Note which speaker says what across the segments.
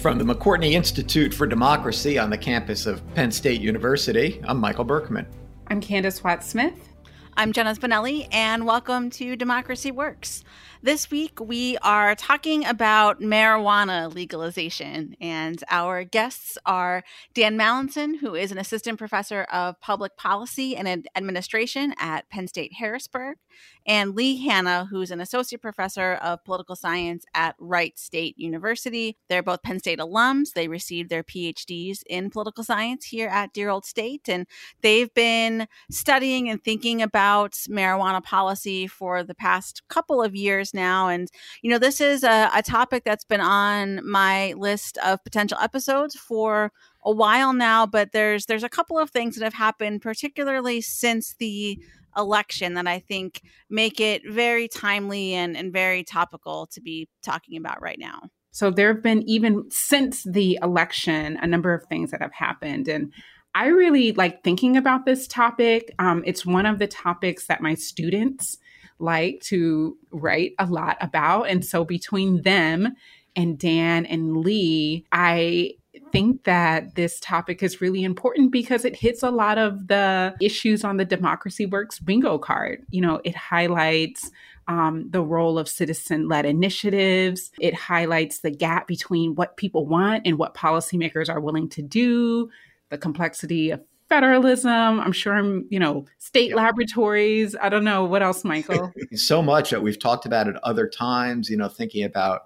Speaker 1: From the McCourtney Institute for Democracy on the campus of Penn State University, I'm Michael Berkman.
Speaker 2: I'm Candis Watts Smith.
Speaker 3: I'm Jenna Spinelli, and welcome to Democracy Works. This week, we are talking about marijuana legalization, and our guests are Dan Mallinson, who is an assistant professor of public policy and administration at Penn State Harrisburg, and Lee Hannah, who's an associate professor of political science at Wright State University. They're both Penn State alums. They received their PhDs in political science here at dear old state, and they've been studying and thinking about marijuana policy for the past couple of years years now. And, you know, this is a, a topic that's been on my list of potential episodes for a while now, but there's there's a couple of things that have happened, particularly since the election, that I think make it very timely and, and very topical to be talking about right now.
Speaker 2: So there have been even since the election a number of things that have happened and I really like thinking about this topic. Um, it's one of the topics that my students like to write a lot about. And so between them and Dan and Lee, I think that this topic is really important because it hits a lot of the issues on the Democracy Works bingo card. You know, it highlights um, the role of citizen led initiatives. It highlights the gap between what people want and what policymakers are willing to do, the complexity of federalism. I'm sure I'm, you know, state yeah. laboratories. I don't know what else, Michael.
Speaker 1: so much that we've talked about at other times, you know, thinking about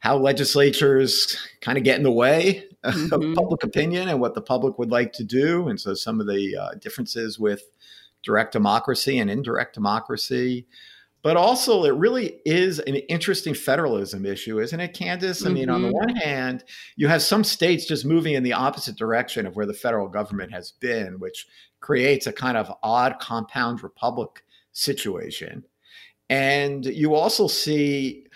Speaker 1: how legislatures kind of get in the way mm-hmm. of public opinion and what the public would like to do. And so some of the uh, differences with direct democracy and indirect democracy but also it really is an interesting federalism issue, isn't it, Candis? I mean, mm-hmm. on the mm-hmm. one hand, you have some states just moving in the opposite direction of where the federal government has been, which creates a kind of odd compound republic situation. And you also see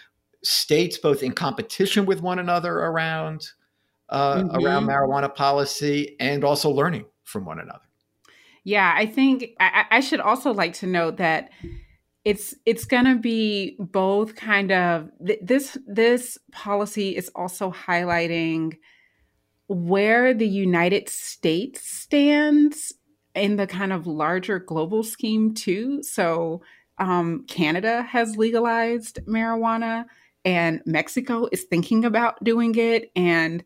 Speaker 1: states both in competition with one another around uh, mm-hmm. around marijuana policy and also learning from one another.
Speaker 2: Yeah, I think I, I should also like to note that it's it's going to be both kind of th- this this policy is also highlighting where the United States stands in the kind of larger global scheme too. So um, Canada has legalized marijuana, and Mexico is thinking about doing it, and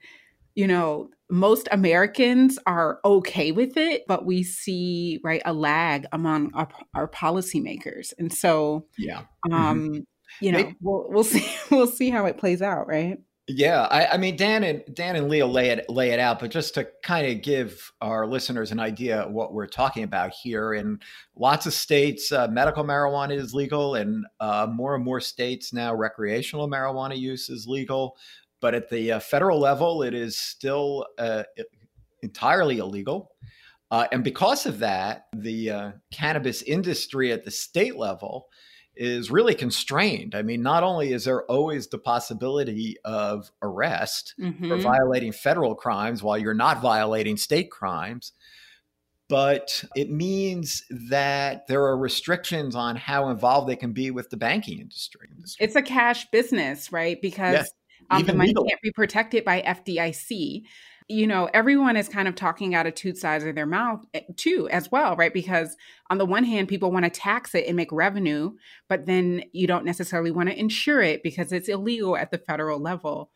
Speaker 2: you know most Americans are okay with it, but we see right a lag among our, our policymakers, and so
Speaker 1: yeah,
Speaker 2: um, mm-hmm. you know, we'll we'll see we'll see how it plays out, right?
Speaker 1: Yeah, I, I, mean Dan and Dan and Leo lay it lay it out, but just to kind of give our listeners an idea of what we're talking about here, in lots of states, uh, medical marijuana is legal, and uh, more and more states now recreational marijuana use is legal. But at the uh, federal level, it is still uh, entirely illegal. Uh, and because of that, the uh, cannabis industry at the state level is really constrained. I mean, not only is there always the possibility of arrest mm-hmm. for violating federal crimes while you're not violating state crimes, but it means that there are restrictions on how involved they can be with the banking industry.
Speaker 2: It's a cash business, right? Because um, the money legal. can't be protected by FDIC. You know, everyone is kind of talking out of two sides of their mouth eh, too, as well, right? Because on the one hand, people want to tax it and make revenue, but then you don't necessarily want to insure it because it's illegal at the federal level.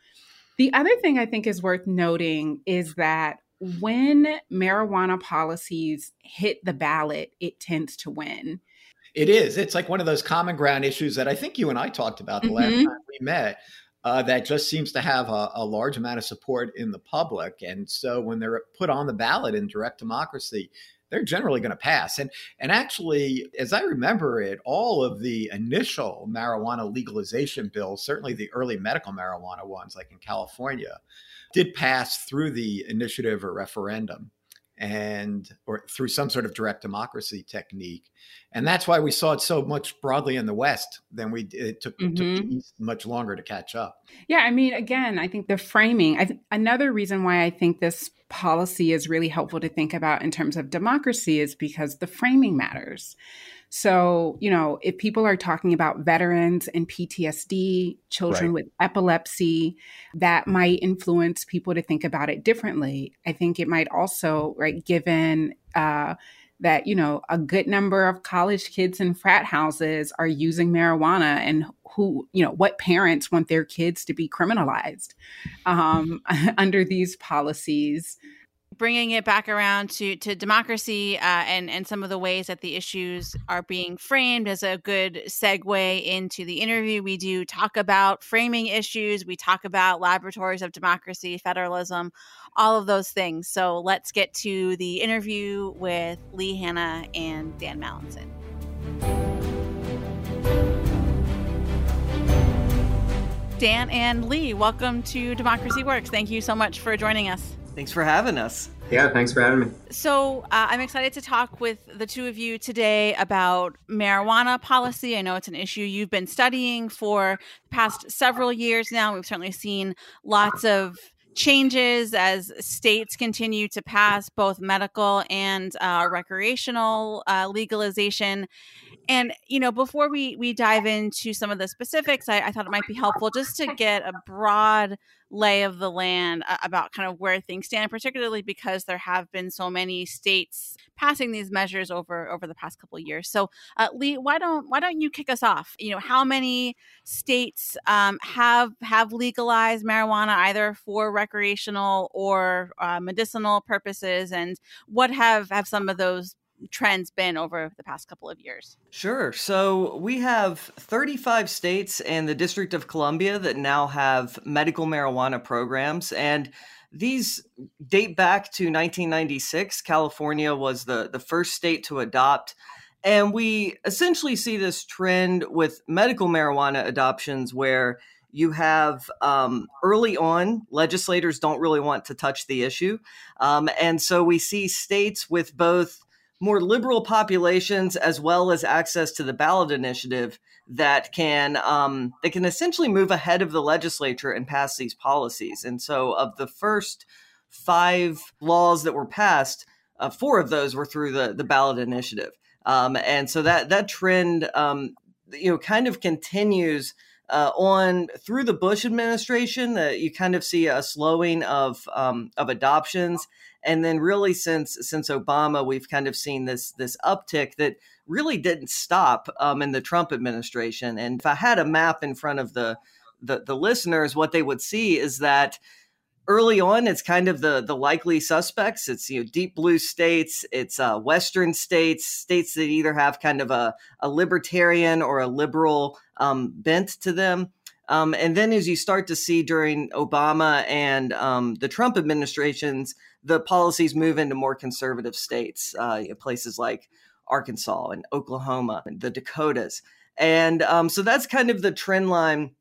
Speaker 2: The other thing I think is worth noting is that when marijuana policies hit the ballot, it tends to win.
Speaker 1: It is. It's like one of those common ground issues that I think you and I talked about the mm-hmm. last time we met uh, that just seems to have a, a, large amount of support in the public. And so when they're put on the ballot in direct democracy, they're generally going to pass. And and actually, as I remember it, all of the initial marijuana legalization bills, certainly the early medical marijuana ones, like in California, did pass through the initiative or referendum and or through some sort of direct democracy technique. And that's why we saw it so much broadly in the west than we it took, mm-hmm. took much longer to catch up.
Speaker 2: Yeah i mean again i think the framing I th- another reason why i think this policy is really helpful to think about in terms of democracy is because the framing matters So, you know, if people are talking about veterans and PTSD, children right. with epilepsy, that might influence people to think about it differently. I think it might also, right, given uh, that, you know, a good number of college kids in frat houses are using marijuana and who, you know, what parents want their kids to be criminalized um, under these policies
Speaker 3: bringing it back around to to democracy uh, and and some of the ways that the issues are being framed as a good segue into the interview. We do talk about framing issues. We talk about laboratories of democracy, federalism, all of those things. So let's get to the interview with Lee Hannah and Dan Mallinson. Dan and Lee, welcome to Democracy Works. Thank you so much for joining us.
Speaker 4: Thanks for having us.
Speaker 5: Yeah, thanks for having me.
Speaker 3: So, uh, I'm excited to talk with the two of you today about marijuana policy. I know it's an issue you've been studying for the past several years now. We've certainly seen lots of changes as states continue to pass both medical and uh, recreational uh, legalization. And you know, before we we dive into some of the specifics, I, I, thought it might be helpful just to get a broad lay of the land about kind of where things stand, particularly because there have been so many states passing these measures over over the past couple years. So, uh, Lee, why don't why don't you kick us off? You know, how many states um, have have legalized marijuana either for recreational or uh, medicinal purposes, and what have have some of those trends been over the past couple of years?
Speaker 4: Sure. So we have 35 states and the District of Columbia that now have medical marijuana programs. And these date back to 1996. California was the, the first state to adopt. And we essentially see this trend with medical marijuana adoptions where you have um, early on legislators don't really want to touch the issue um, and so we see states with both more liberal populations as well as access to the ballot initiative that can um, that can essentially move ahead of the legislature and pass these policies. And so, of the first five laws that were passed, uh, four of those were through the the ballot initiative. Um, and so that that trend, um, you know, kind of continues uh, on through the Bush administration. Uh, you kind of see a slowing of um, of adoptions, and then really since since Obama, we've kind of seen this this uptick that really didn't stop um, in the Trump administration. And if I had a map in front of the the, the listeners, what they would see is that early on it's kind of the the likely suspects it's you know deep blue states it's uh, western states states that either have kind of a, a libertarian or a liberal um, bent to them um, and then as you start to see during obama and um, the trump administrations the policies move into more conservative states uh, places like arkansas and oklahoma and the dakotas and um, so that's kind of the trend line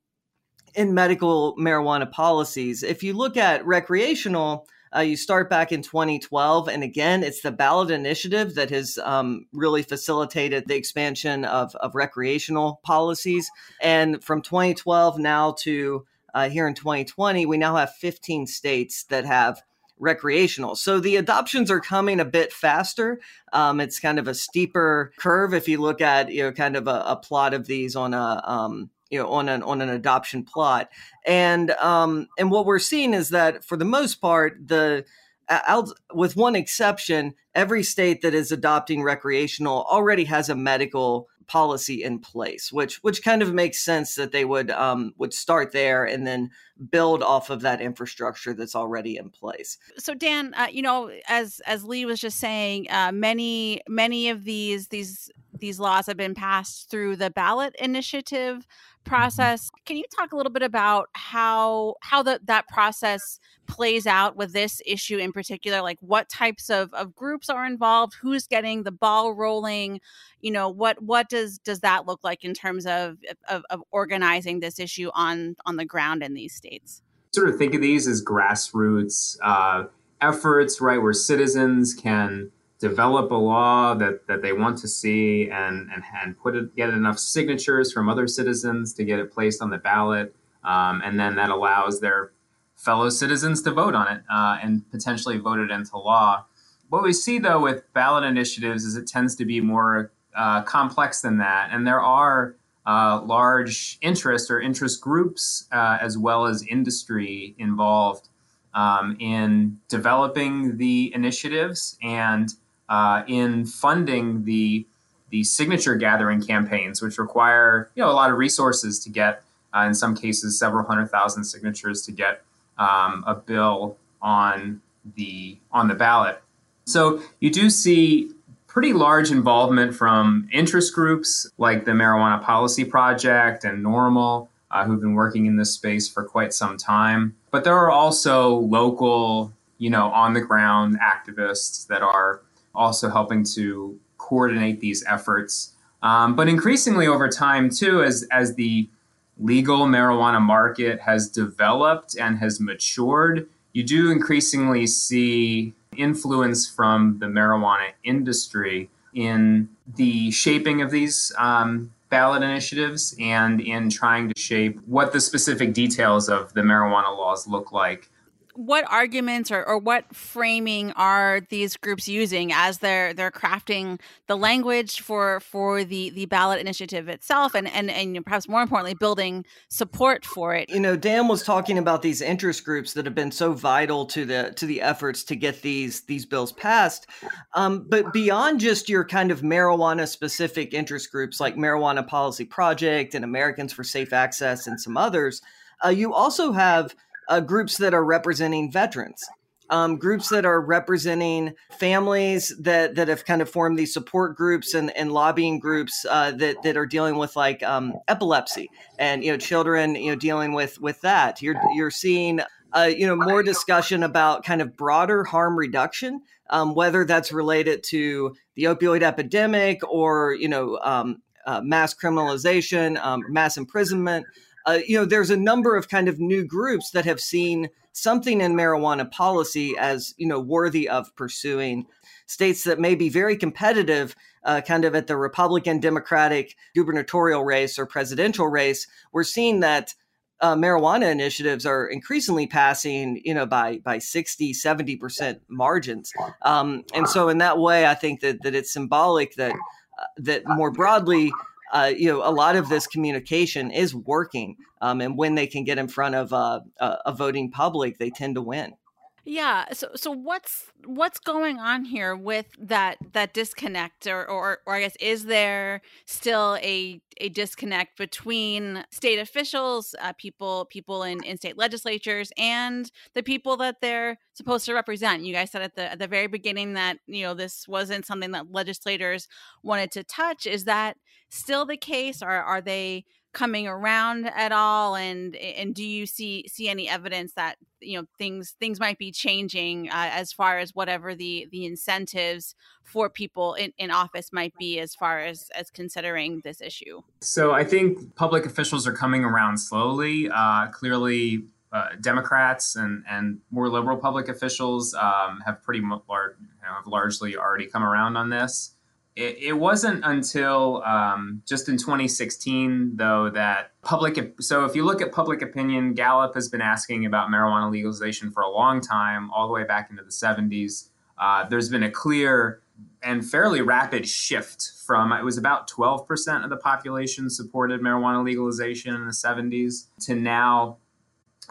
Speaker 4: in medical marijuana policies. If you look at recreational, uh, you start back in 2012, and again, it's the ballot initiative that has um, really facilitated the expansion of, of recreational policies. And from 2012 now to uh, here in 2020, we now have 15 states that have recreational. So the adoptions are coming a bit faster. Um, it's kind of a steeper curve if you look at you know kind of a, a plot of these on a um, you know on an on an adoption plot and um and what we're seeing is that for the most part the out, with one exception every state that is adopting recreational already has a medical policy in place which which kind of makes sense that they would um would start there and then build off of that infrastructure that's already in place.
Speaker 3: So dan uh, you know as as Lee was just saying uh, many many of these these these laws have been passed through the ballot initiative Mm-hmm. process. Can you talk a little bit about how how the, that process plays out with this issue in particular? Like what types of, of groups are involved? Who's getting the ball rolling? You know, what what does does that look like in terms of of, of organizing this issue on on the ground in these states?
Speaker 5: Sort of think of these as grassroots uh, efforts, right, where citizens can develop a law that, that they want to see and, and, and put it, get enough signatures from other citizens to get it placed on the ballot. Um, and then that allows their fellow citizens to vote on it uh, and potentially vote it into law. What we see though with ballot initiatives is it tends to be more uh, complex than that, and there are uh, large interest or interest groups uh, as well as industry involved um, in developing the initiatives and uh, in funding the the signature gathering campaigns, which require you know a lot of resources to get, uh, in some cases, several hundred thousand signatures to get um, a bill on the on the ballot. So you do see pretty large involvement from interest groups like the Marijuana Policy Project and NORML, uh, who've been working in this space for quite some time. But there are also local, you know, on the ground activists that are also helping to coordinate these efforts. Um, but increasingly over time, too, as, as the legal marijuana market has developed and has matured, you do increasingly see influence from the marijuana industry in the shaping of these um, ballot initiatives and in trying to shape what the specific details of the marijuana laws look like
Speaker 3: what arguments or, or what framing are these groups using as they're they're crafting the language for for the the ballot initiative itself and and and perhaps more importantly building support for it?
Speaker 4: You know dan was talking about these interest groups that have been so vital to the to the efforts to get these these bills passed. Um, but beyond just your kind of marijuana specific interest groups like marijuana policy project and americans for safe access and some others uh, you also have uh, groups that are representing veterans. Um, groups that are representing families that that have kind of formed these support groups and, and lobbying groups uh, that that are dealing with like um, epilepsy and you know children you know dealing with with that. You're you're seeing uh, you know more discussion about kind of broader harm reduction, um, whether that's related to the opioid epidemic or you know um, uh, mass criminalization, um, mass imprisonment uh, you know, there's a number of kind of new groups that have seen something in marijuana policy as you know worthy of pursuing. States that may be very competitive, uh, kind of at the Republican Democratic gubernatorial race or presidential race, we're seeing that uh, marijuana initiatives are increasingly passing, you know, by by 60, 70% margins. Um, and so in that way, I think that, that it's symbolic that, uh, that more broadly, uh, you know, a lot of this communication is working. Um, and when they can get in front of uh, a, a voting public, they tend to win.
Speaker 3: Yeah. So so what's what's going on here with that that disconnect or or, or I guess is there still a a disconnect between state officials, uh, people people in, in state legislatures and the people that they're supposed to represent? You guys said at the at the very beginning that, you know, this wasn't something that legislators wanted to touch. Is that still the case or are they coming around at all? And and do you see see any evidence that you know things things might be changing uh, as far as whatever the the incentives for people in, in office might be as far as as considering this issue?
Speaker 5: So i think public officials are coming around slowly. Uh, clearly uh, Democrats and, and more liberal public officials um, have pretty much lar- you know, have largely already come around on this it, it wasn't until um, just in 2016, though, that public. So, if you look at public opinion, Gallup has been asking about marijuana legalization for a long time, all the way back into the 70s. Uh, there's been a clear and fairly rapid shift from it was about 12% of the population supported marijuana legalization in the 70s to now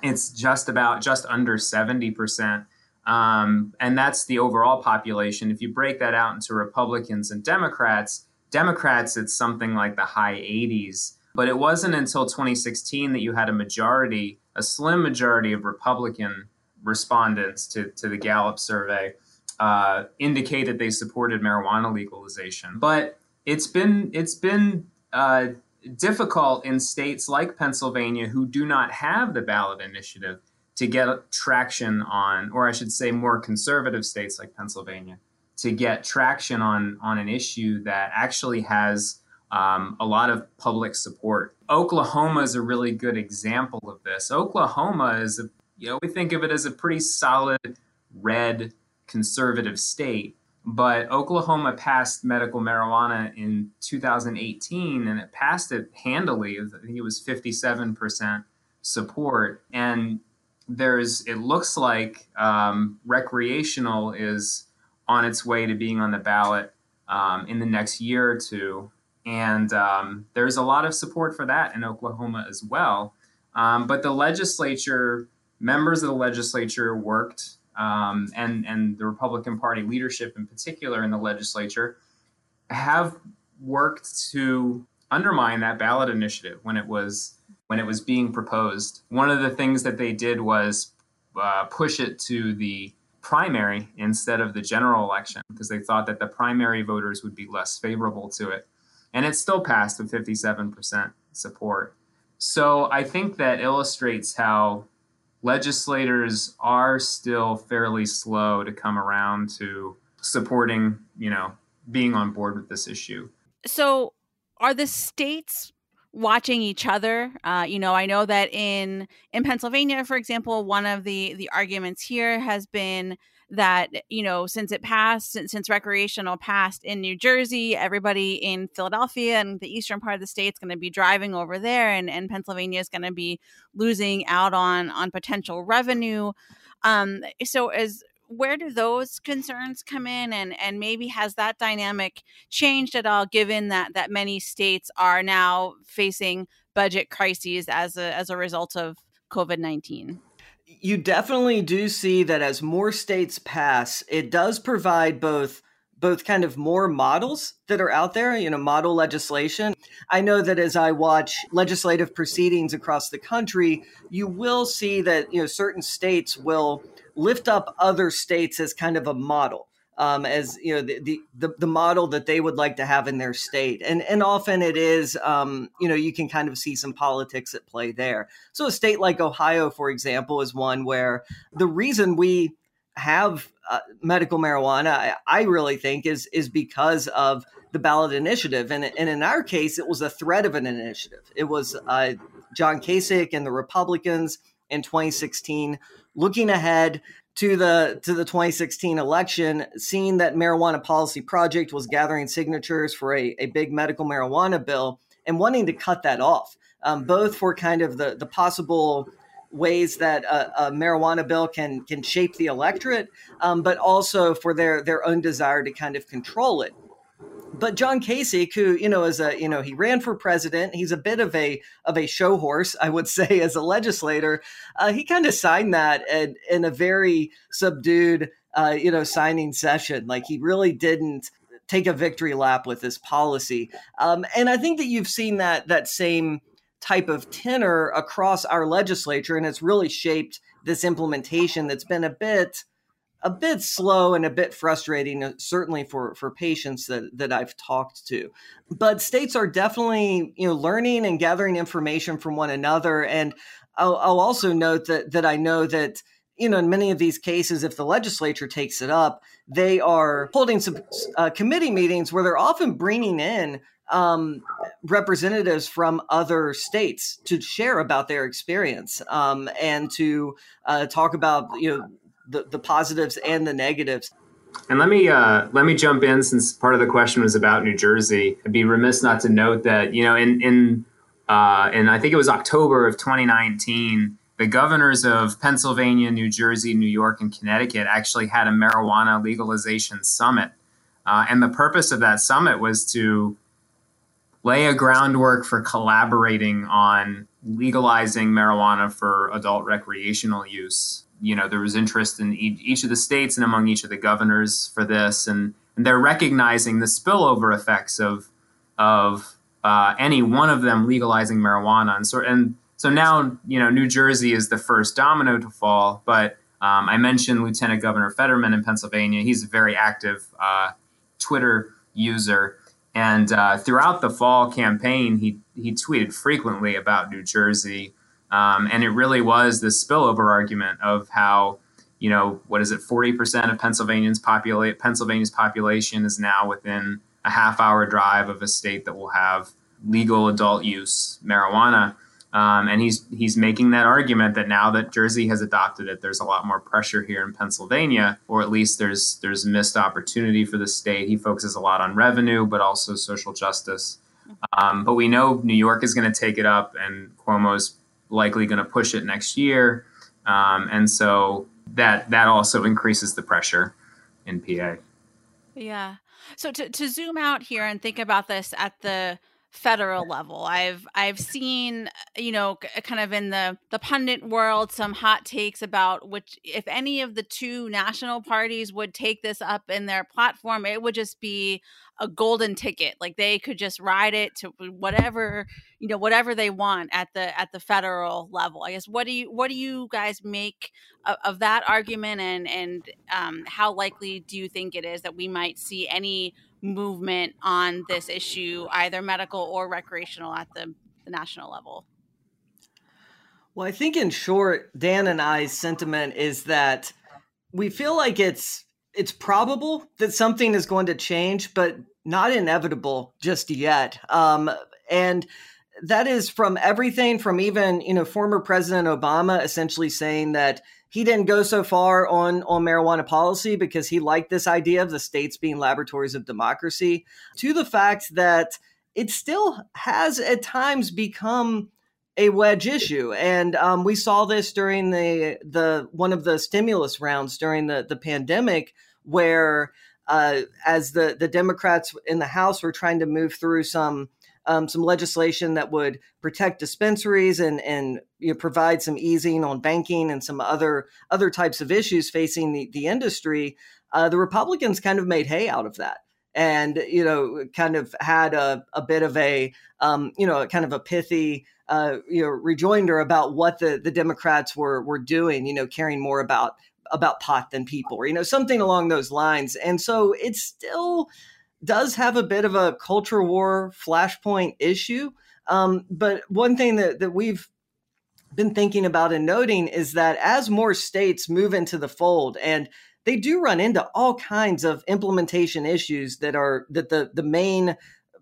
Speaker 5: it's just about just under 70% um, and that's the overall population. If you break that out into Republicans and Democrats, Democrats, it's something like the high 80s. But it wasn't until 2016 that you had a majority, a slim majority of Republican respondents to, to the Gallup survey uh, indicate that they supported marijuana legalization. But it's been it's been uh, difficult in states like Pennsylvania who do not have the ballot initiative to get traction on, or I should say, more conservative states like Pennsylvania, to get traction on on an issue that actually has um, a lot of public support. Oklahoma is a really good example of this. Oklahoma is, a, you know, we think of it as a pretty solid red conservative state, but Oklahoma passed medical marijuana in 2018, and it passed it handily. I think it was 57% support, and there's it looks like um, recreational is on its way to being on the ballot um, in the next year or two. And um, there's a lot of support for that in Oklahoma as well. Um, but the legislature, members of the legislature worked, um, and, and the Republican Party leadership in particular in the legislature have worked to undermine that ballot initiative when it was when it was being proposed. One of the things that they did was uh, push it to the primary instead of the general election because they thought that the primary voters would be less favorable to it. And it still passed with 57% support. So I think that illustrates how legislators are still fairly slow to come around to supporting, you know, being on board with this issue.
Speaker 3: So are the states watching each other. Uh, you know, I know that in in Pennsylvania, for example, one of the the arguments here has been that you know since it passed since, since recreational passed in New Jersey, everybody in Philadelphia and the eastern part of the state is going to be driving over there, and and Pennsylvania is going to be losing out on on potential revenue. Um, so as where do those concerns come in and and maybe has that dynamic changed at all given that that many states are now facing budget crises as a as a result of COVID-19
Speaker 4: you definitely do see that as more states pass it does provide both both kind of more models that are out there, you know, model legislation. I know that as I watch legislative proceedings across the country, you will see that, you know, certain states will lift up other states as kind of a model. Um, as you know, the, the the model that they would like to have in their state, and and often it is, um, you know, you can kind of see some politics at play there. So a state like Ohio, for example, is one where the reason we have uh, medical marijuana, I, I, really think, is is because of the ballot initiative, and and in our case, it was a threat of an initiative. It was uh, John Kasich and the Republicans in 2016 looking ahead to the to the 2016 election, seeing that marijuana policy project was gathering signatures for a, a big medical marijuana bill and wanting to cut that off, um, both for kind of the the possible ways that a, a, marijuana bill can can shape the electorate, um, but also for their their own desire to kind of control it but John Kasich, who you know is a you know he ran for president, he's a bit of a of a show horse, I would say, as a legislator. Uh, he kind of signed that in, in a very subdued, uh, you know, signing session. Like he really didn't take a victory lap with this policy, um, and I think that you've seen that that same type of tenor across our legislature, and it's really shaped this implementation that's been a bit a bit slow and a bit frustrating, uh, certainly for for patients that that I've talked to. But states are definitely you know learning and gathering information from one another. And I'll, I'll also note that that I know that you know in many of these cases, if the legislature takes it up, they are holding some uh, committee meetings where they're often bringing in um, representatives from other states to share about their experience um, and to uh, talk about you know the, the positives and the negatives.
Speaker 5: And let me uh, let me jump in since part of the question was about New Jersey. I'd be remiss not to note that you know in in uh, and I think it was October of 2019, the governors of Pennsylvania, New Jersey, New York, and Connecticut actually had a marijuana legalization summit, uh, and the purpose of that summit was to lay a groundwork for collaborating on legalizing marijuana for adult recreational use. You know there was interest in each of the states and among each of the governors for this, and, and they're recognizing the spillover effects of of uh, any one of them legalizing marijuana, and so and so now you know New Jersey is the first domino to fall, but um, I mentioned Lieutenant Governor Fetterman in Pennsylvania. He's a very active uh, Twitter user, and uh, throughout the fall campaign, he he tweeted frequently about New Jersey um, and it really was the spillover argument of how, you know, what is it, 40% of Pennsylvanians populate Pennsylvania's population is now within a half hour drive of a state that will have legal adult use marijuana. Um, and he's he's making that argument that now that Jersey has adopted it, there's a lot more pressure here in Pennsylvania, or at least there's there's missed opportunity for the state. He focuses a lot on revenue, but also social justice. Um, but we know New York is going to take it up, and Cuomo's likely going to push it next year, um, and so that that also increases the pressure in PA.
Speaker 3: Yeah. So to, to zoom out here and think about this at the federal level. I've I've seen you know kind of in the the pundit world some hot takes about which if any of the two national parties would take this up in their platform it would just be a golden ticket. Like they could just ride it to whatever you know whatever they want at the at the federal level. I guess what do you what do you guys make of, of that argument? And and um, how likely do you think it is that we might see any movement on this issue, either medical or recreational, at the, the national level?
Speaker 4: Well, I think in short, Dan and I's sentiment is that we feel like it's it's probable that something is going to change, but not inevitable just yet. Um, and that is from everything from even you know former President Obama essentially saying that he didn't go so far on on marijuana policy because he liked this idea of the states being laboratories of democracy to the fact that it still has at times become a wedge issue. And um, we saw this during the the one of the stimulus rounds during the the pandemic where uh, as the the democrats in the house were trying to move through some um, some legislation that would protect dispensaries and and you know, provide some easing on banking and some other other types of issues facing the the industry. Uh, the Republicans kind of made hay out of that and you know kind of had a, a bit of a um, you know kind of a pithy uh, you know rejoinder about what the the Democrats were were doing you know caring more about about pot than people or you know something along those lines and so it's still does have a bit of a culture war flashpoint issue. Um, but one thing that, that we've been thinking about and noting is that as more states move into the fold and they do run into all kinds of implementation issues that are that the the main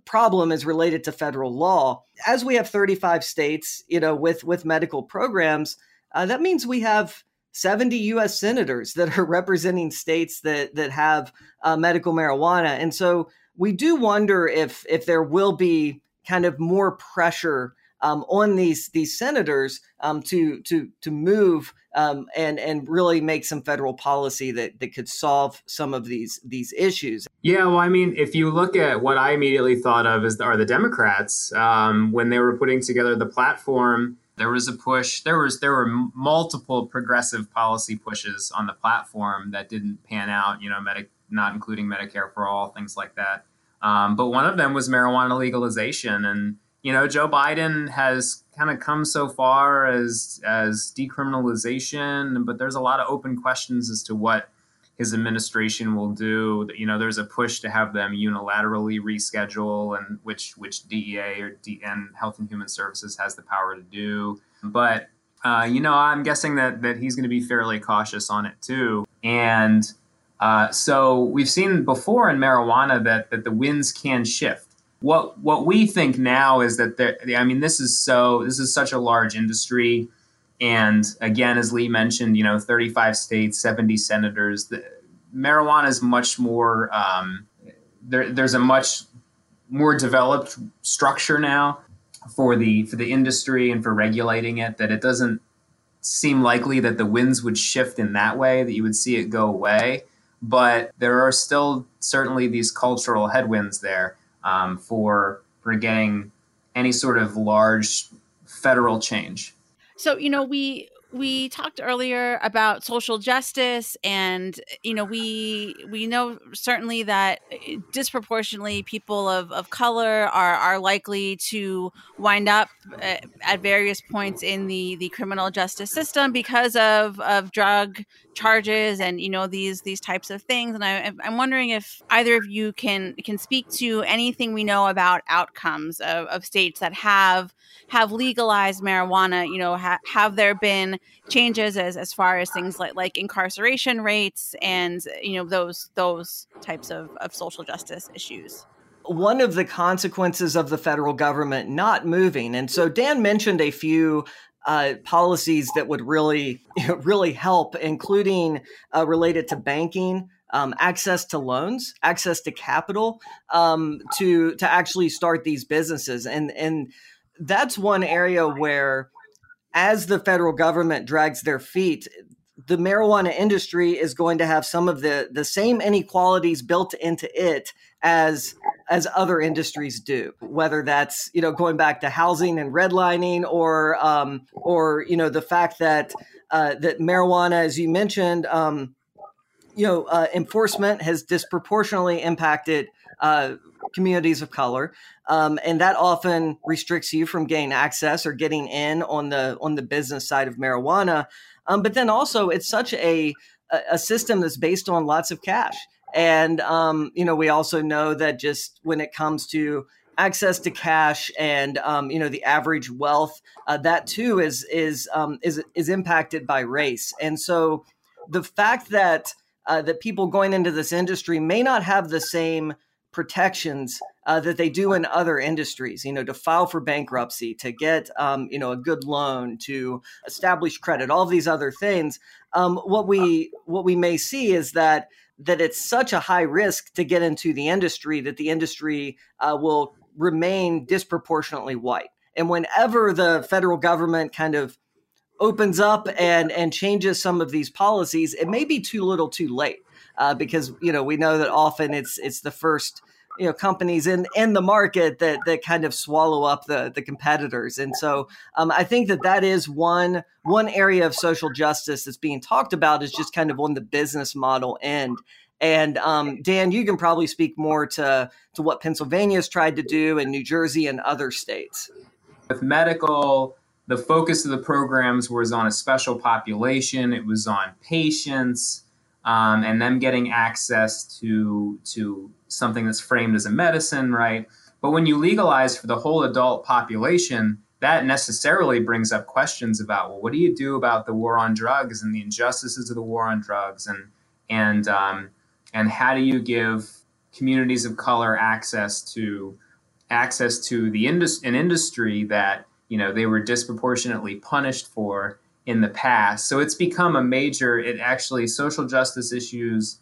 Speaker 4: problem is related to federal law as we have 35 states you know with with medical programs uh, that means we have 70 US senators that are representing states that that have uh, medical marijuana and so we do wonder if if there will be kind of more pressure um, on these these senators um, to to to move um, and and really make some federal policy that that could solve some of these these issues.
Speaker 5: Yeah, well, I mean, if you look at what I immediately thought of as are the Democrats um, when they were putting together the platform there was a push. There was there were multiple progressive policy pushes on the platform that didn't pan out. You know, not including Medicare for all, things like that. Um, but one of them was marijuana legalization, and you know, Joe Biden has kind of come so far as as decriminalization, but there's a lot of open questions as to what his administration will do. You know, there's a push to have them unilaterally reschedule, and which which DEA or D, and Health and Human Services has the power to do. But uh, you know, I'm guessing that that he's going to be fairly cautious on it too. And uh, so we've seen before in marijuana that that the winds can shift. What what we think now is that there. I mean, this is so this is such a large industry and again, as Lee mentioned, you know, 35 states, 70 senators. The, marijuana is much more. Um, there, there's a much more developed structure now for the for the industry and for regulating it. That it doesn't seem likely that the winds would shift in that way. That you would see it go away. But there are still certainly these cultural headwinds there um, for for getting any sort of large federal change.
Speaker 3: So, you know, we we talked earlier about social justice and you know we we know certainly that eh, disproportionately people of, of color are are likely to wind up eh, at various points in the the criminal justice system because of of drug charges and you know these these types of things. And I, i'm wondering if either of you can can speak to anything we know about outcomes of, of states that have have legalized marijuana. You know ha- have there been changes as as far as things like like incarceration rates and you know those those types of, of social justice issues.
Speaker 4: One of the consequences of the federal government not moving and so dan mentioned a few uh, policies that would really really help including uh, related to banking um, access to loans access to capital um, to to actually start these businesses. And and that's one area where as the federal government drags their feet, the marijuana industry is going to have some of the the same inequalities built into it as as other industries do whether that's you know going back to housing and redlining or um, or you know the fact that uh, that marijuana as you mentioned um, you know uh, enforcement has disproportionately impacted uh, communities of color um, and that often restricts you from getting access or getting in on the on the business side of marijuana um, but then also, it's such a a system that's based on lots of cash. And um, you know, we also know that just when it comes to access to cash and um, you know the average wealth, uh, that too is is um, is is impacted by race. And so, the fact that uh, that people going into this industry may not have the same protections uh, that they do in other industries. You know, to file for bankruptcy, to get um, you know a good loan, to establish credit, all these other things. Um, what we what we may see is that that it's such a high risk to get into the industry that the industry uh, will remain disproportionately white. And whenever the federal government kind of opens up and and changes some of these policies, it may be too little, too late uh, because you know we know that often it's it's the first you know companies in in the market that that kind of swallow up the the competitors. And so um, i think that that is one one area of social justice that's being talked about is just kind of on the business model end. And um, dan you can probably speak more to to what pennsylvania's tried to do and new jersey and other states.
Speaker 5: With medical the focus of the programs was on a special population it was on patients um, and them getting access to to something that's framed as a medicine, right? But when you legalize for the whole adult population, that necessarily brings up questions about well, what do you do about the war on drugs and the injustices of the war on drugs, and and um, and how do you give communities of color access to access to the indus- an industry that you know they were disproportionately punished for in the past. So it's become a major. It actually social justice issues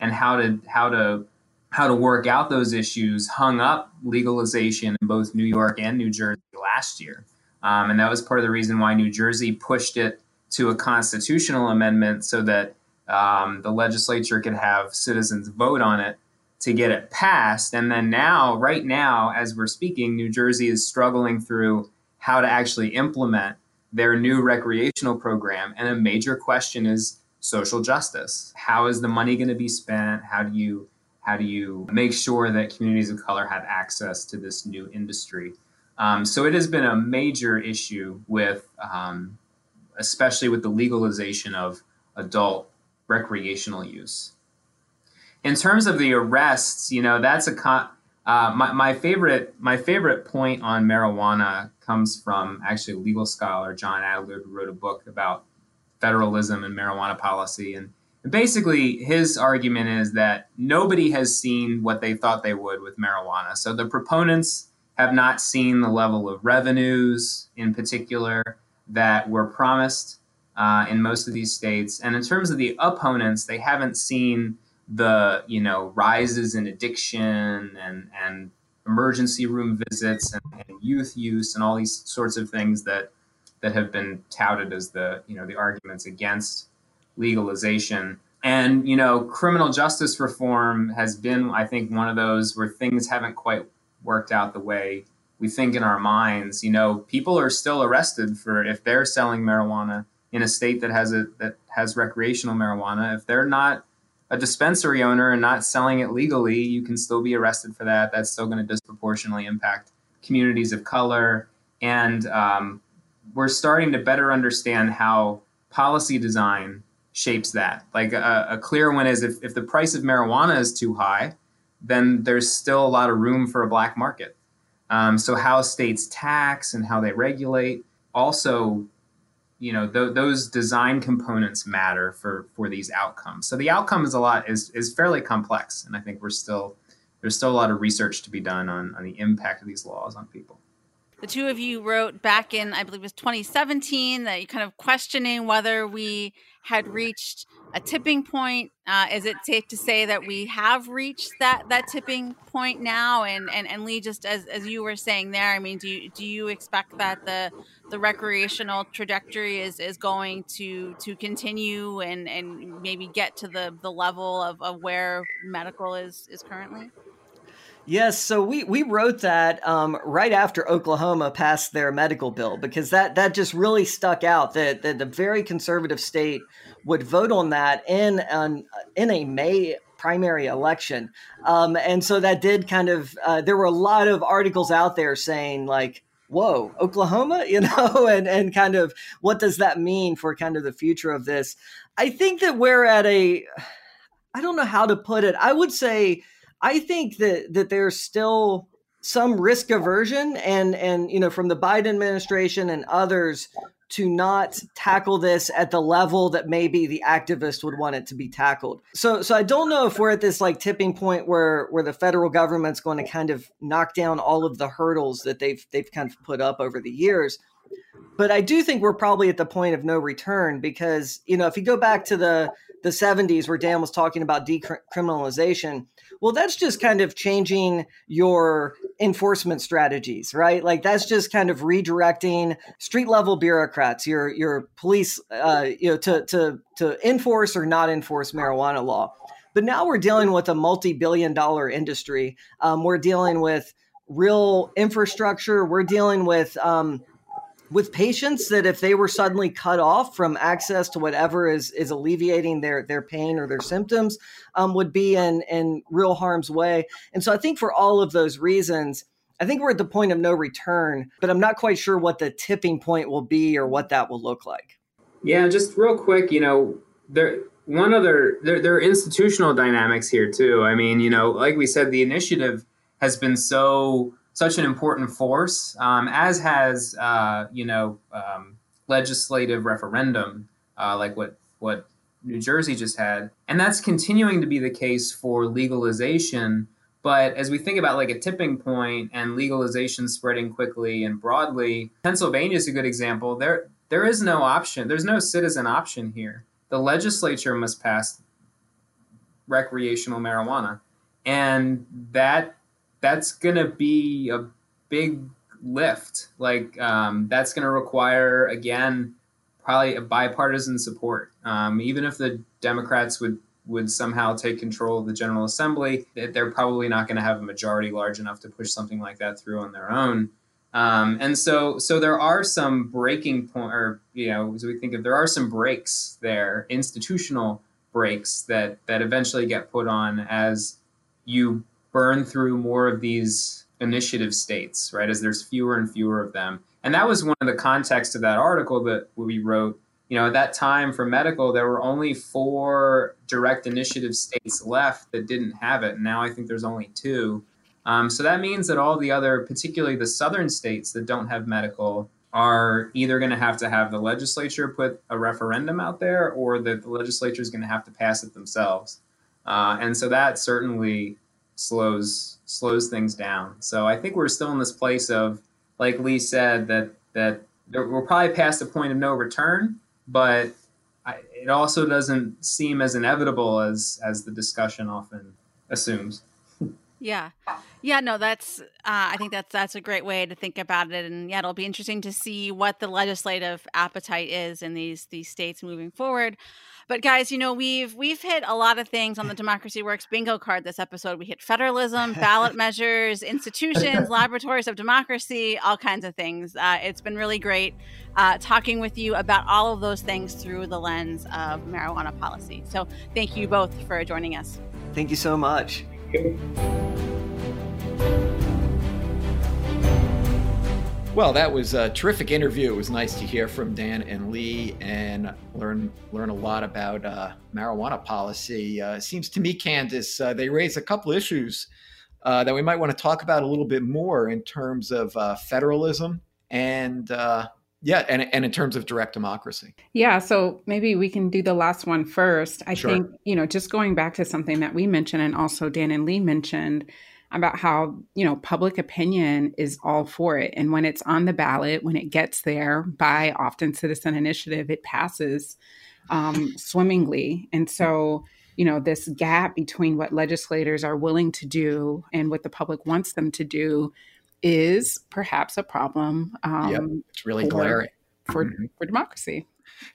Speaker 5: and how to how to how to work out those issues hung up legalization in both New York and New Jersey last year, um, and that was part of the reason why New Jersey pushed it to a constitutional amendment so that um, the legislature could have citizens vote on it to get it passed. And then now, right now, as we're speaking, New Jersey is struggling through how to actually implement their new recreational program. And a major question is social justice. How is the money going to be spent? How do you how do you make sure that communities of color have access to this new industry? Um, so it has been a major issue with, um, especially with the legalization of adult recreational use. In terms of the arrests, you know, that's a con- uh, my, my favorite my favorite point on marijuana comes from actually a legal scholar John Adler who wrote a book about federalism and marijuana policy. And, and basically his argument is that nobody has seen what they thought they would with marijuana. So the proponents have not seen the level of revenues in particular that were promised uh, in most of these states. And in terms of the opponents they haven't seen the you know rises in addiction and and emergency room visits and, and, youth use and all these sorts of things that that have been touted as the you know the arguments against legalization. And you know criminal justice reform has been i think one of those where things haven't quite worked out the way we think in our minds. You know people are still arrested for if they're selling marijuana in a state that has a that has recreational marijuana. If they're not a dispensary owner and not selling it legally, you can still be arrested for that. That's still going to disproportionately impact communities of color. And um, we're starting to better understand how policy design shapes that. Like a, a clear one is if, if the price of marijuana is too high, then there's still a lot of room for a black market. Um, so, how states tax and how they regulate also you know th- those design components matter for for these outcomes. So the outcome is a lot is is fairly complex and i think we're still there's still a lot of research to be done on on the impact of these laws on people.
Speaker 3: The two of you wrote back in i believe it was 2017 that you kind of questioning whether we had reached a tipping point? Uh, is it safe to say that we have reached that that tipping point now? And and, and Lee, just as, as you were saying there, I mean, do you, do you expect that the the recreational trajectory is is going to to continue and and maybe get to the the level of, of where medical is is currently?
Speaker 4: Yes, so we, we wrote that um, right after Oklahoma passed their medical bill because that, that just really stuck out that, that the very conservative state would vote on that in an, in a May primary election, um, and so that did kind of uh, there were a lot of articles out there saying like whoa, Oklahoma, you know, and, and kind of what does that mean for kind of the future of this? I think that we're at a, I don't know how to put it. I would say I think that that there's still some risk aversion and and you know from the Biden administration and others to not tackle this at the level that maybe the activist would want it to be tackled. So so I don't know if we're at this like tipping point where where the federal government's going to kind of knock down all of the hurdles that they've they've kind of put up over the years. But I do think we're probably at the point of no return because you know if you go back to the the 70s where Dan was talking about decriminalization, well, that's just kind of changing your enforcement strategies, right? Like that's just kind of redirecting street level bureaucrats, your your police, uh, you know, to to to enforce or not enforce marijuana law. But now we're dealing with a multi-billion dollar industry. Um, we're dealing with real infrastructure. We're dealing with um, with patients that if they were suddenly cut off from access to whatever is is alleviating their their pain or their symptoms um, would be in in real harm's way. And so i think for all of those reasons i think we're at the point of no return but i'm not quite sure what the tipping point will be or what that will look like.
Speaker 5: Yeah just real quick you know there one other there, there are institutional dynamics here too. I mean you know like we said the initiative has been so such an important force, um, as has uh, you know um, legislative referendum uh, like what what New Jersey just had, and that's continuing to be the case for legalization. But as we think about like a tipping point and legalization spreading quickly and broadly, Pennsylvania is a good example. There there is no option. There's no citizen option here. The legislature must pass recreational marijuana, and that that's gonna be a big lift. Like um, that's gonna require again probably a bipartisan support. Um, even if the Democrats would would somehow take control of the General Assembly, they're probably not going to have a majority large enough to push something like that through on their own. Um, and so, so there are some breaking point, or you know, as we think of, there are some breaks there, institutional breaks that that eventually get put on as you burn through more of these initiative states, right? As there's fewer and fewer of them. And that was one of the context of that article that we wrote. You know, at that time for medical, there were only four direct initiative states left that didn't have it. And now I think there's only two. Um, so that means that all the other, particularly the southern states that don't have medical, are either going to have to have the legislature put a referendum out there or that the legislature is going to have to pass it themselves. Uh, and so that certainly slows slows things down. So I think we're still in this place of, like Lee said, that that we're probably past the point of no return, but I, it also doesn't seem as inevitable as as the discussion often assumes.
Speaker 3: Yeah, yeah, no, that's. Uh, I think that's that's a great way to think about it, and yeah, it'll be interesting to see what the legislative appetite is in these these states moving forward. But guys, you know, we've we've hit a lot of things on the Democracy Works bingo card this episode. We hit federalism, ballot measures, institutions, laboratories of democracy, all kinds of things. Uh, it's been really great uh, talking with you about all of those things through the lens of marijuana policy. So thank you both for joining us.
Speaker 4: Thank you so much.
Speaker 1: Well, that was a terrific interview. It was nice to hear from Dan and Lee and learn learn a lot about uh, marijuana policy. Uh, seems to me, Candis, uh, they raise a couple issues uh, that we might want to talk about a little bit more in terms of uh, federalism and uh, yeah, and and in terms of direct democracy.
Speaker 2: Yeah, so maybe we can do the last one first. I sure. think you know, just going back to something that we mentioned and also Dan and Lee mentioned about how, you know, public opinion is all for it. And when it's on the ballot, when it gets there by often citizen initiative, it passes. um, swimmingly. And so, you know, this gap between what legislators are willing to do and what the public wants them to do is perhaps a problem.
Speaker 1: Um, yep, it's really for, glaring
Speaker 2: for mm-hmm. for democracy.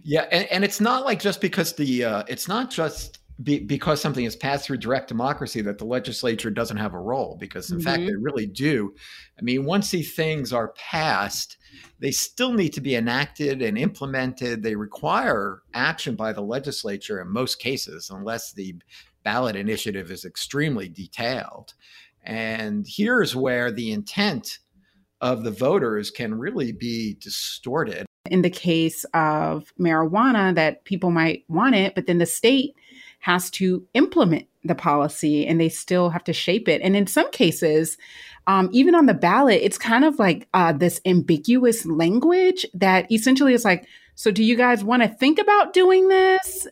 Speaker 1: Yeah, and, and it's not like just because the uh, it's not just be, because something is passed through direct democracy that the legislature doesn't have a role because in mm-hmm. fact they really do. I mean once these things are passed they still need to be enacted and implemented. They require action by the legislature in most cases unless the ballot initiative is extremely detailed. And here's where the intent of the voters can really be distorted.
Speaker 2: In the case of marijuana that people might want it but then the state has to implement the policy and they still have to shape it. And in some cases, um, even on the ballot, it's kind of like uh, this ambiguous language that essentially is like, so do you guys want to think about doing this?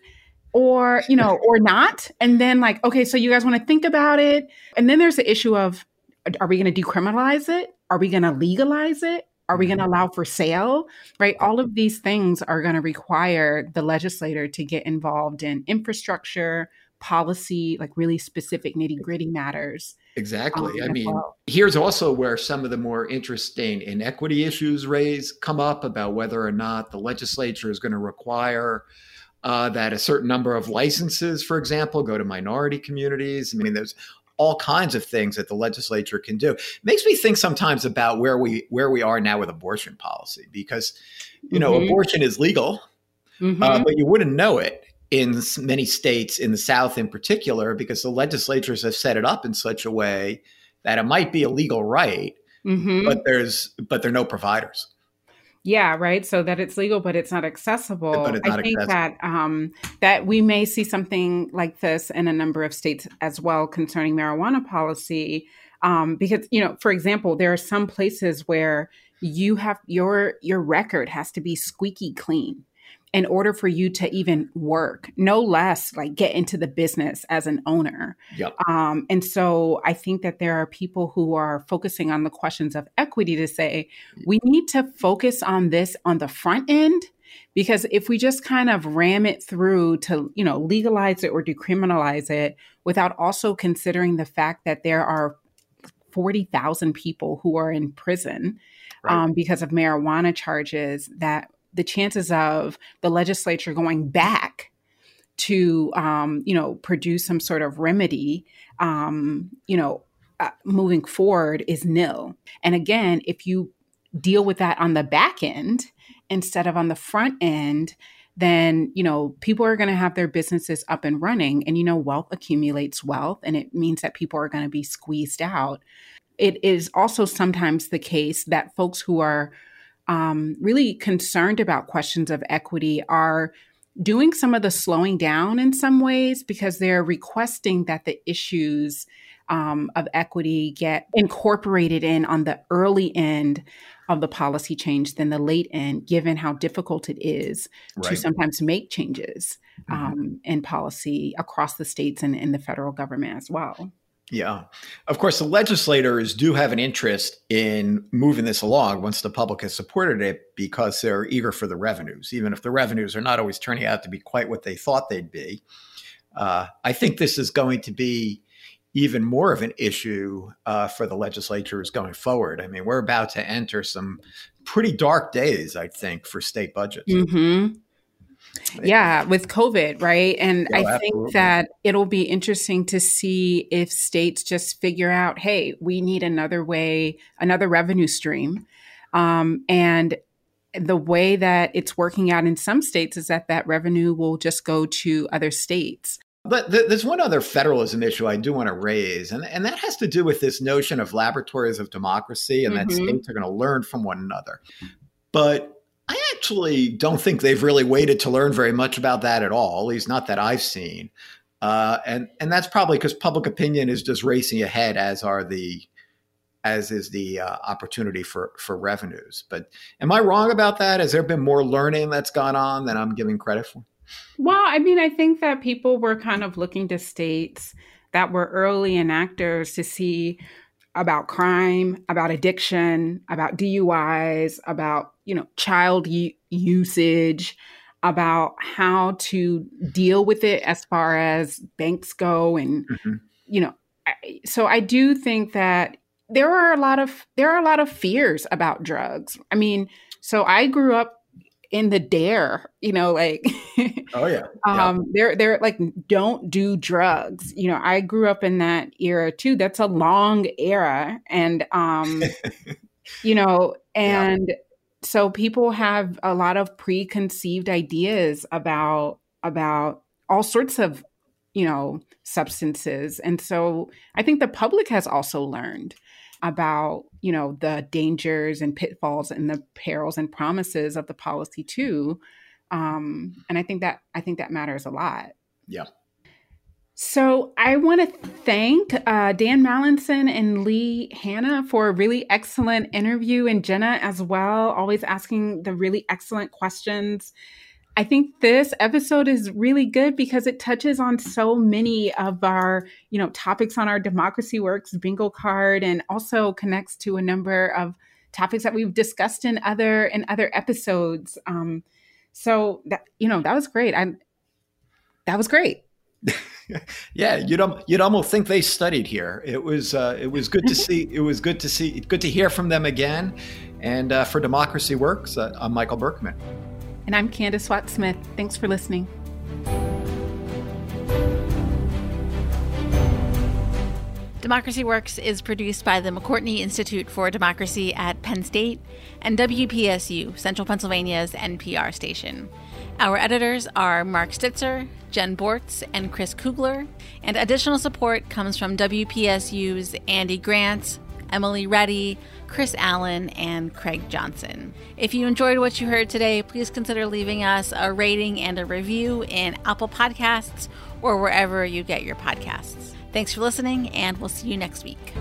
Speaker 2: Or, you know, or not. And then, like, okay, so you guys want to think about it. And then there's the issue of are we going to decriminalize it? Are we going to legalize it? Are we going to mm-hmm. allow for sale? Right? All of these things are going to require the legislator to get involved in infrastructure, policy, like really specific nitty gritty matters.
Speaker 1: Exactly. Um, I mean, well. here's also where some of the more interesting inequity issues raised come up about whether or not the legislature is going to require uh, that a certain number of licenses, for example, go to minority communities. I mean, there's all kinds of things that the legislature can do. Makes me think sometimes about where we where we are now with abortion policy because you know mm-hmm. abortion is legal, mm-hmm. uh, but you wouldn't know it in many states in the South in particular because the legislatures have set it up in such a way that it might be a legal right, mm-hmm. but there's but there are no providers.
Speaker 2: Yeah, right. So that it's legal, but it's not accessible. It's not I think accessible. that um, that we may see something like this in a number of states as well concerning marijuana policy, um, because you know, for example, there are some places where you have your your record has to be squeaky clean in order for you to even work, no less like get into the business as an owner. Yep. Um, and so I think that there are people who are focusing on the questions of equity to say, we need to focus on this on the front end because if we just kind of ram it through to you know legalize it or decriminalize it without also considering the fact that there are 40,000 people who are in prison right. um, because of marijuana charges that the chances of the legislature going back to um, you know produce some sort of remedy um, you know uh, moving forward is nil. And again if you deal with that on the back end instead of on the front end then you know people are going to have their businesses up and running. And you know wealth accumulates wealth and it means that people are going to be squeezed out. It is also sometimes the case that folks who are um, really concerned about questions of equity are doing some of the slowing down in some ways because they're requesting that the issues um, of equity get incorporated in on the early end of the policy change than the late end, given how difficult it is right. to sometimes make changes mm-hmm. um, in policy across the states and in the federal government as well.
Speaker 1: Yeah. Of course, the legislators do have an interest in moving this along once the public has supported it because they're eager for the revenues, even if the revenues are not always turning out to be quite what they thought they'd be. Uh, I think this is going to be even more of an issue uh, for the legislatures going forward. I mean, we're about to enter some pretty dark days, I think, for state budgets.
Speaker 2: Mm-hmm. Yeah, with COVID, right? And I absolutely. think that it'll be interesting to see if states just figure out, hey, we need another way, another revenue stream. Um, and the way that it's working out in some states is that that revenue will just go to other states.
Speaker 1: But th- there's one other federalism issue I do want to raise, and, and that has to do with this notion of laboratories of democracy and mm-hmm. that states are going to learn from one another. But I actually don't think they've really waited to learn very much about that at all, at least not that I've seen. Uh, and and that's probably because public opinion is just racing ahead, as are the as is the uh, opportunity for for revenues. But am I wrong about that? Has there been more learning that's gone on than I'm giving credit for?
Speaker 2: Well, I mean, I think that people were kind of looking to states that were early enactors to see about crime, about addiction, about DUIs, about you know child u- usage, about how to deal with it as far as banks go and mm-hmm. you know I, so i do think that there are a lot of there are a lot of fears about drugs i mean so i grew up in the DARE you know like
Speaker 1: oh yeah,
Speaker 2: um they're they're like don't do drugs. You know i grew up in that era too. That's a long era and um you know and yeah so people have a lot of preconceived ideas about about all sorts of you know substances. And so i think the public has also learned about you know the dangers and pitfalls and the perils and promises of the policy too. Um and i think that i think that matters a lot.
Speaker 1: Yeah.
Speaker 2: So I want to thank uh, Dan Mallinson and Lee Hannah for a really excellent interview, and Jenna as well, always asking the really excellent questions. I think this episode is really good because it touches on so many of our, you know, topics on our Democracy Works bingo card, and also connects to a number of topics that we've discussed in other in other episodes. Um, so that you know that was great. I that was great.
Speaker 1: yeah, you'd you'd almost think they studied here. It was uh, it was good to see. It was good to see. Good to hear from them again. And uh, for Democracy Works, uh, I'm Michael Berkman,
Speaker 2: and I'm Candis Watts Smith. Thanks for listening.
Speaker 3: Democracy Works is produced by the McCourtney Institute for Democracy at Penn State and WPSU, Central Pennsylvania's NPR station. Our editors are Mark Stitzer, Jen Bortz, and Chris Kugler, and additional support comes from WPSU's Andy Grant, Emily Reddy, Chris Allen, and Craig Johnson. If you enjoyed what you heard today, please consider leaving us a rating and a review in Apple Podcasts or wherever you get your podcasts. Thanks for listening, and we'll see you next week.